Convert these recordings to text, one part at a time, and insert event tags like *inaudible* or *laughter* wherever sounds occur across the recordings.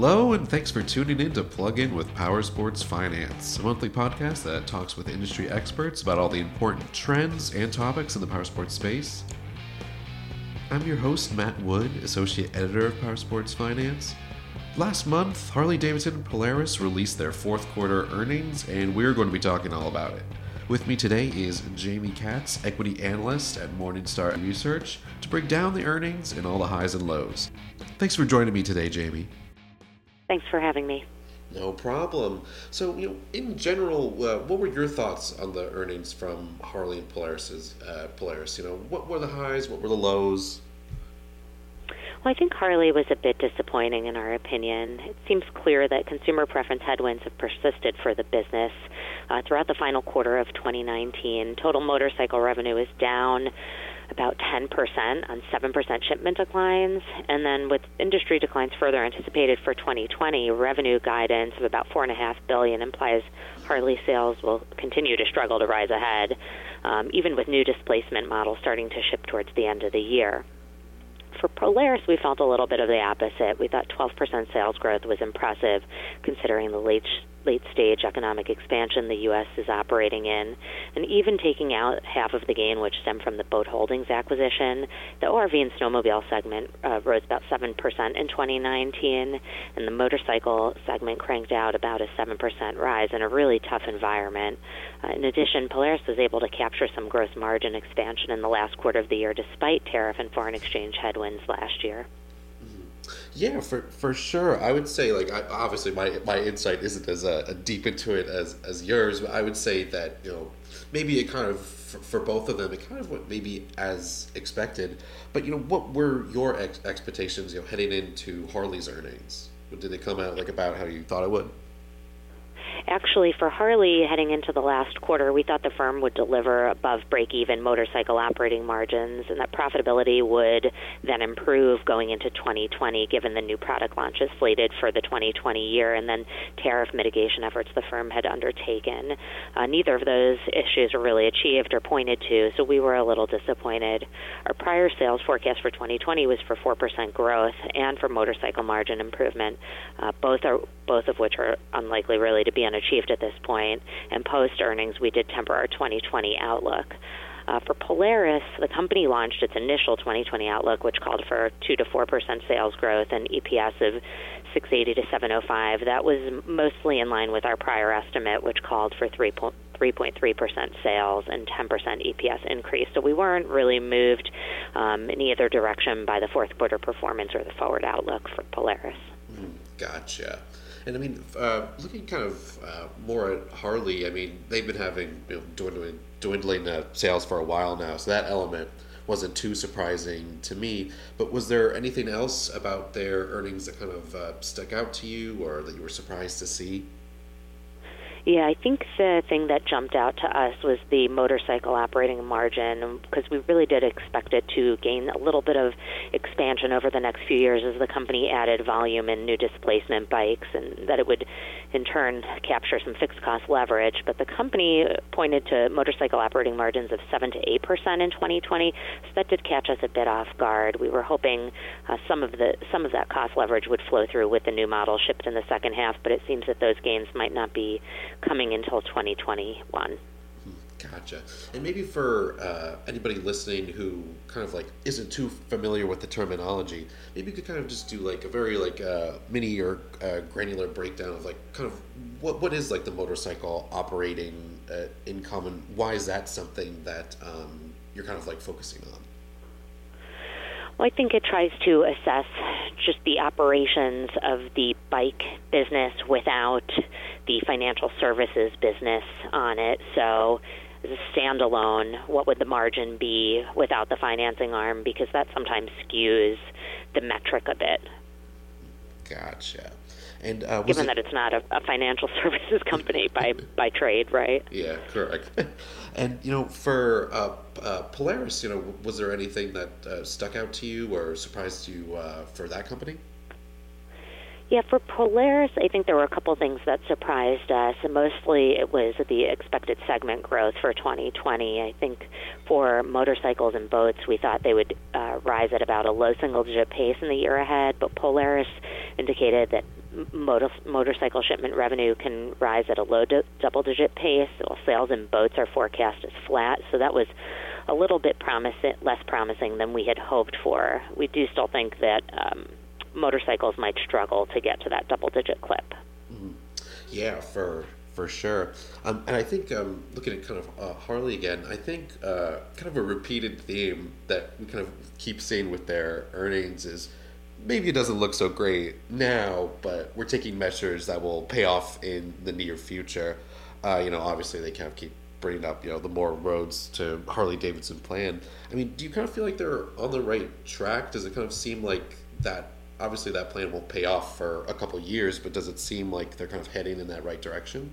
Hello, and thanks for tuning in to Plug In with Power Sports Finance, a monthly podcast that talks with industry experts about all the important trends and topics in the power sports space. I'm your host, Matt Wood, Associate Editor of Power Sports Finance. Last month, Harley Davidson and Polaris released their fourth quarter earnings, and we're going to be talking all about it. With me today is Jamie Katz, Equity Analyst at Morningstar Research, to break down the earnings and all the highs and lows. Thanks for joining me today, Jamie. Thanks for having me. No problem. So, you know, in general, uh, what were your thoughts on the earnings from Harley and Polaris's uh, Polaris? You know, what were the highs? What were the lows? Well, I think Harley was a bit disappointing in our opinion. It seems clear that consumer preference headwinds have persisted for the business uh, throughout the final quarter of 2019. Total motorcycle revenue is down about 10% on 7% shipment declines. And then with industry declines further anticipated for 2020, revenue guidance of about 4.5 billion implies Harley sales will continue to struggle to rise ahead, um, even with new displacement models starting to ship towards the end of the year. For Polaris, we felt a little bit of the opposite. We thought 12% sales growth was impressive considering the late late stage economic expansion the U.S. is operating in, and even taking out half of the gain which stemmed from the Boat Holdings acquisition, the ORV and snowmobile segment uh, rose about 7% in 2019, and the motorcycle segment cranked out about a 7% rise in a really tough environment. Uh, in addition, Polaris was able to capture some gross margin expansion in the last quarter of the year despite tariff and foreign exchange headwinds last year. Yeah, for for sure. I would say like I, obviously my my insight isn't as uh, deep into it as as yours, but I would say that you know maybe it kind of for, for both of them it kind of went maybe as expected. But you know what were your ex- expectations? You know heading into Harley's earnings, did they come out like about how you thought it would? Actually, for Harley, heading into the last quarter, we thought the firm would deliver above break even motorcycle operating margins and that profitability would then improve going into 2020 given the new product launches slated for the 2020 year and then tariff mitigation efforts the firm had undertaken. Uh, neither of those issues were really achieved or pointed to, so we were a little disappointed. Our prior sales forecast for 2020 was for 4% growth and for motorcycle margin improvement, uh, both are both of which are unlikely really to be unachieved at this. And post earnings, we did temper our 2020 outlook. Uh, for Polaris, the company launched its initial 2020 outlook, which called for 2 to 4 percent sales growth and EPS of 680 to 705. That was mostly in line with our prior estimate, which called for 3.3% sales and 10% EPS increase. So we weren't really moved um, in either direction by the fourth quarter performance or the forward outlook for Polaris. Mm, gotcha. And I mean, uh, looking kind of uh, more at Harley, I mean, they've been having you know, dwindling, dwindling uh, sales for a while now, so that element wasn't too surprising to me. But was there anything else about their earnings that kind of uh, stuck out to you, or that you were surprised to see? Yeah, I think the thing that jumped out to us was the motorcycle operating margin because we really did expect it to gain a little bit of expansion over the next few years as the company added volume in new displacement bikes and that it would in turn capture some fixed cost leverage. But the company pointed to motorcycle operating margins of 7 to 8% in 2020, so that did catch us a bit off guard. We were hoping uh, some of the some of that cost leverage would flow through with the new model shipped in the second half, but it seems that those gains might not be coming until 2021. Gotcha. And maybe for uh, anybody listening who kind of like isn't too familiar with the terminology, maybe you could kind of just do like a very like uh, mini or uh, granular breakdown of like kind of what what is like the motorcycle operating uh, income and why is that something that um, you're kind of like focusing on? Well, I think it tries to assess just the operations of the bike business without the financial services business on it. So, as a standalone, what would the margin be without the financing arm? Because that sometimes skews the metric a bit. Gotcha. And uh, given it... that it's not a, a financial *laughs* services company by by trade, right? Yeah, correct. *laughs* and you know, for uh, uh, Polaris, you know, was there anything that uh, stuck out to you or surprised you uh, for that company? Yeah, for Polaris, I think there were a couple things that surprised us. And mostly it was the expected segment growth for 2020. I think for motorcycles and boats, we thought they would uh, rise at about a low single digit pace in the year ahead, but Polaris indicated that motor, motorcycle shipment revenue can rise at a low do- double digit pace. While sales in boats are forecast as flat, so that was a little bit less promising than we had hoped for. We do still think that um, motorcycles might struggle to get to that double digit clip. Mm-hmm. Yeah, for for sure. Um, and I think um, looking at kind of uh, Harley again, I think uh, kind of a repeated theme that we kind of keep seeing with their earnings is maybe it doesn't look so great now, but we're taking measures that will pay off in the near future. Uh, you know, obviously they kind of keep bringing up, you know, the more roads to Harley Davidson plan. I mean, do you kind of feel like they're on the right track? Does it kind of seem like that? Obviously, that plan will pay off for a couple years, but does it seem like they're kind of heading in that right direction?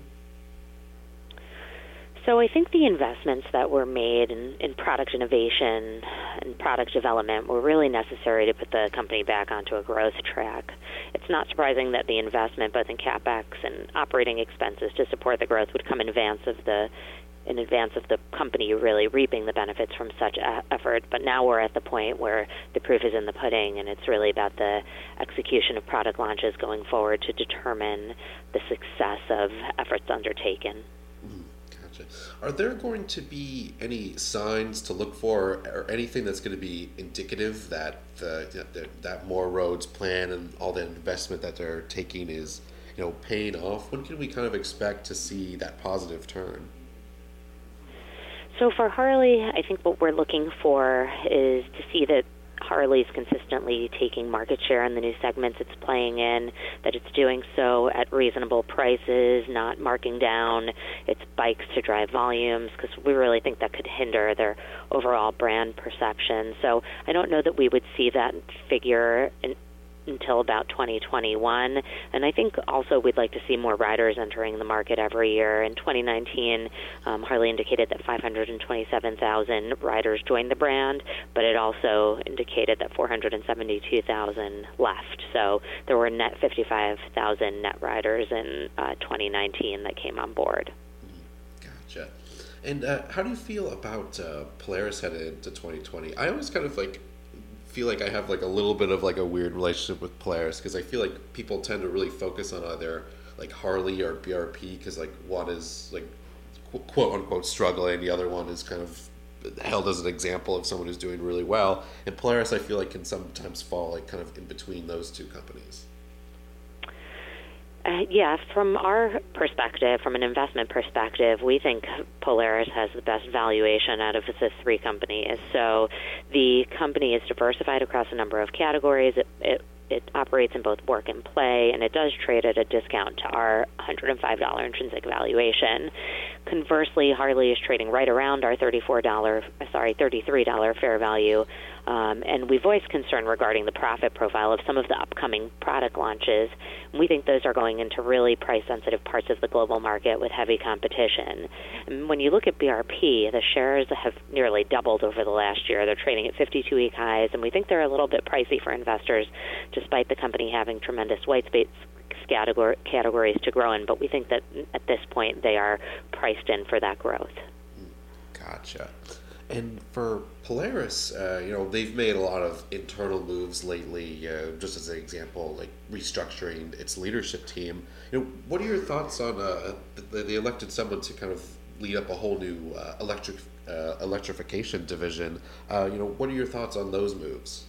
So I think the investments that were made in, in product innovation and product development were really necessary to put the company back onto a growth track. It's not surprising that the investment, both in capex and operating expenses to support the growth, would come in advance of the in advance of the company really reaping the benefits from such a- effort. But now we're at the point where the proof is in the pudding, and it's really about the execution of product launches going forward to determine the success of efforts undertaken. Hmm, gotcha. Are there going to be any signs to look for, or anything that's going to be indicative that the, that, that more roads plan and all the investment that they're taking is, you know, paying off? When can we kind of expect to see that positive turn? So for Harley, I think what we're looking for is to see that Harley's consistently taking market share in the new segments it's playing in, that it's doing so at reasonable prices, not marking down its bikes to drive volumes, because we really think that could hinder their overall brand perception. So I don't know that we would see that figure in, until about 2021. And I think also we'd like to see more riders entering the market every year. In 2019, um, Harley indicated that 527,000 riders joined the brand, but it also indicated that 472,000 left. So there were net 55,000 net riders in uh, 2019 that came on board. Gotcha. And uh, how do you feel about uh, Polaris headed into 2020? I always kind of like feel like I have like a little bit of like a weird relationship with Polaris because I feel like people tend to really focus on either like Harley or BRP because like one is like quote unquote struggling, the other one is kind of held as an example of someone who's doing really well. And Polaris, I feel like can sometimes fall like kind of in between those two companies. Uh, yeah, from our perspective, from an investment perspective, we think Polaris has the best valuation out of the three companies. So the company is diversified across a number of categories. It, it it operates in both work and play, and it does trade at a discount to our $105 intrinsic valuation. Conversely, Harley is trading right around our $34, sorry, $33 fair value, um, and we voiced concern regarding the profit profile of some of the upcoming product launches. We think those are going into really price-sensitive parts of the global market with heavy competition. And when you look at BRP, the shares have nearly doubled over the last year. They're trading at 52-week highs, and we think they're a little bit pricey for investors despite the company having tremendous white space categories to grow in. But we think that at this point they are priced in for that growth. Gotcha. And for Polaris, uh, you know, they've made a lot of internal moves lately. Uh, just as an example, like restructuring its leadership team. You know, what are your thoughts on uh, they elected someone to kind of lead up a whole new uh, electric uh, electrification division? Uh, you know, what are your thoughts on those moves?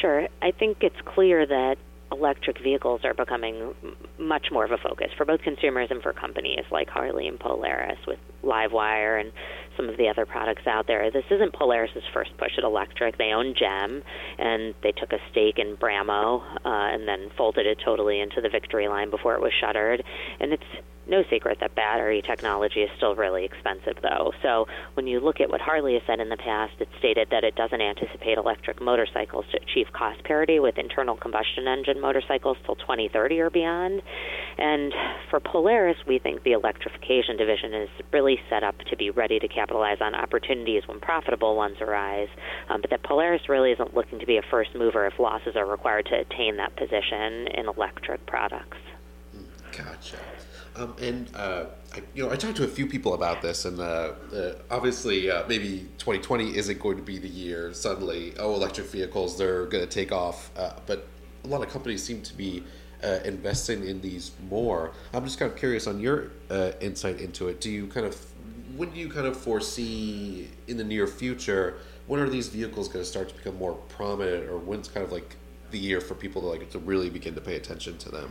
Sure. I think it's clear that electric vehicles are becoming much more of a focus for both consumers and for companies like Harley and Polaris with Livewire and some of the other products out there. This isn't Polaris's first push at electric. They own GEM and they took a stake in Brammo uh, and then folded it totally into the Victory line before it was shuttered. And it's no secret that battery technology is still really expensive, though. So when you look at what Harley has said in the past, it stated that it doesn't anticipate electric motorcycles to achieve cost parity with internal combustion engine motorcycles till 2030 or beyond. And for Polaris, we think the electrification division is really set up to be ready to capitalize on opportunities when profitable ones arise. Um, but that Polaris really isn't looking to be a first mover if losses are required to attain that position in electric products. Gotcha. Um, and uh, I, you know, I talked to a few people about this, and uh, uh, obviously, uh, maybe 2020 isn't going to be the year. Suddenly, oh, electric vehicles they're going to take off. Uh, but a lot of companies seem to be uh, investing in these more. I'm just kind of curious on your insight into it. Do you kind of when do you kind of foresee in the near future when are these vehicles going to start to become more prominent, or when's kind of like the year for people to like to really begin to pay attention to them?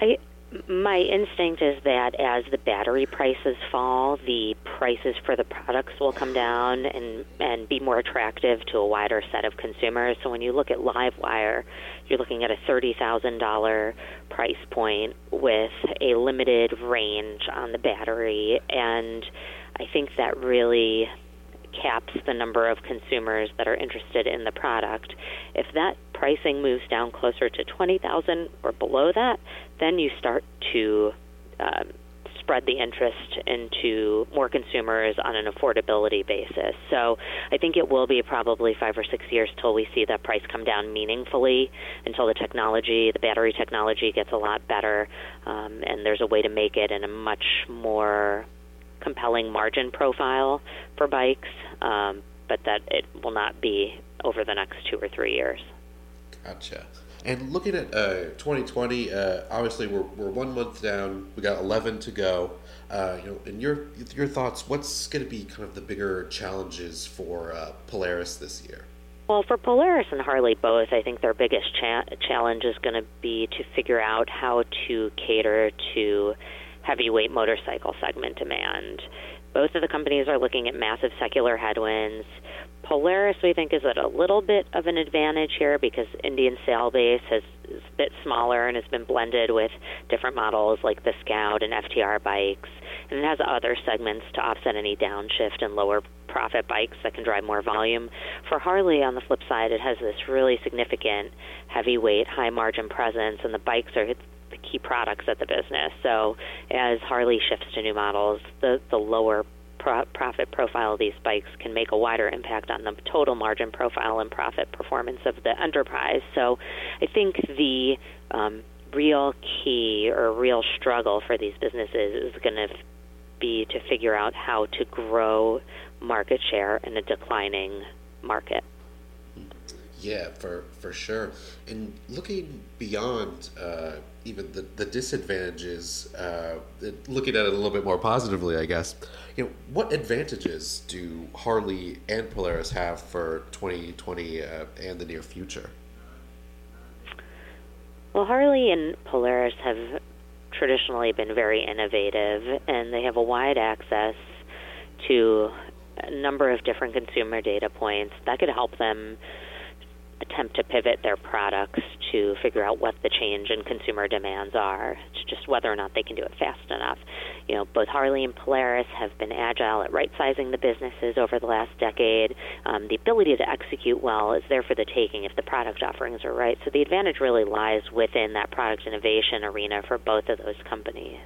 I my instinct is that as the battery prices fall, the prices for the products will come down and and be more attractive to a wider set of consumers. So when you look at LiveWire, you're looking at a thirty thousand dollar price point with a limited range on the battery, and I think that really caps the number of consumers that are interested in the product. If that pricing moves down closer to 20,000 or below that, then you start to um, spread the interest into more consumers on an affordability basis. So I think it will be probably five or six years till we see that price come down meaningfully, until the technology, the battery technology, gets a lot better, um, and there's a way to make it in a much more compelling margin profile for bikes, um, but that it will not be over the next two or three years. Gotcha. And looking at uh, 2020, uh, obviously we're, we're one month down. We got 11 to go. Uh, you know, in your your thoughts, what's going to be kind of the bigger challenges for uh, Polaris this year? Well, for Polaris and Harley both, I think their biggest cha- challenge is going to be to figure out how to cater to heavyweight motorcycle segment demand. Both of the companies are looking at massive secular headwinds. Polaris, we think, is at a little bit of an advantage here because Indian sale base has, is a bit smaller and has been blended with different models like the Scout and FTR bikes. And it has other segments to offset any downshift and lower profit bikes that can drive more volume. For Harley, on the flip side, it has this really significant heavyweight, high margin presence, and the bikes are key products at the business. So as Harley shifts to new models, the the lower pro- profit profile of these bikes can make a wider impact on the total margin profile and profit performance of the enterprise. So I think the um, real key or real struggle for these businesses is going to be to figure out how to grow market share in a declining market. Yeah, for for sure. And looking beyond uh, even the, the disadvantages, uh, looking at it a little bit more positively, I guess. You know, what advantages do Harley and Polaris have for 2020 uh, and the near future? Well, Harley and Polaris have traditionally been very innovative, and they have a wide access to a number of different consumer data points that could help them attempt to pivot their products to figure out what the change in consumer demands are. It's just whether or not they can do it fast enough. You know, both Harley and Polaris have been agile at right sizing the businesses over the last decade. Um, the ability to execute well is there for the taking if the product offerings are right. So the advantage really lies within that product innovation arena for both of those companies.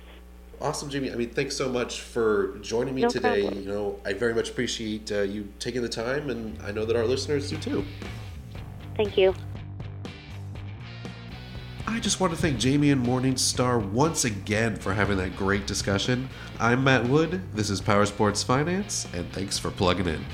Awesome, Jamie. I mean, thanks so much for joining me no today. Problem. You know, I very much appreciate uh, you taking the time, and I know that our listeners do too. Thank you. I just want to thank Jamie and Morningstar once again for having that great discussion. I'm Matt Wood. This is Power Sports Finance, and thanks for plugging in.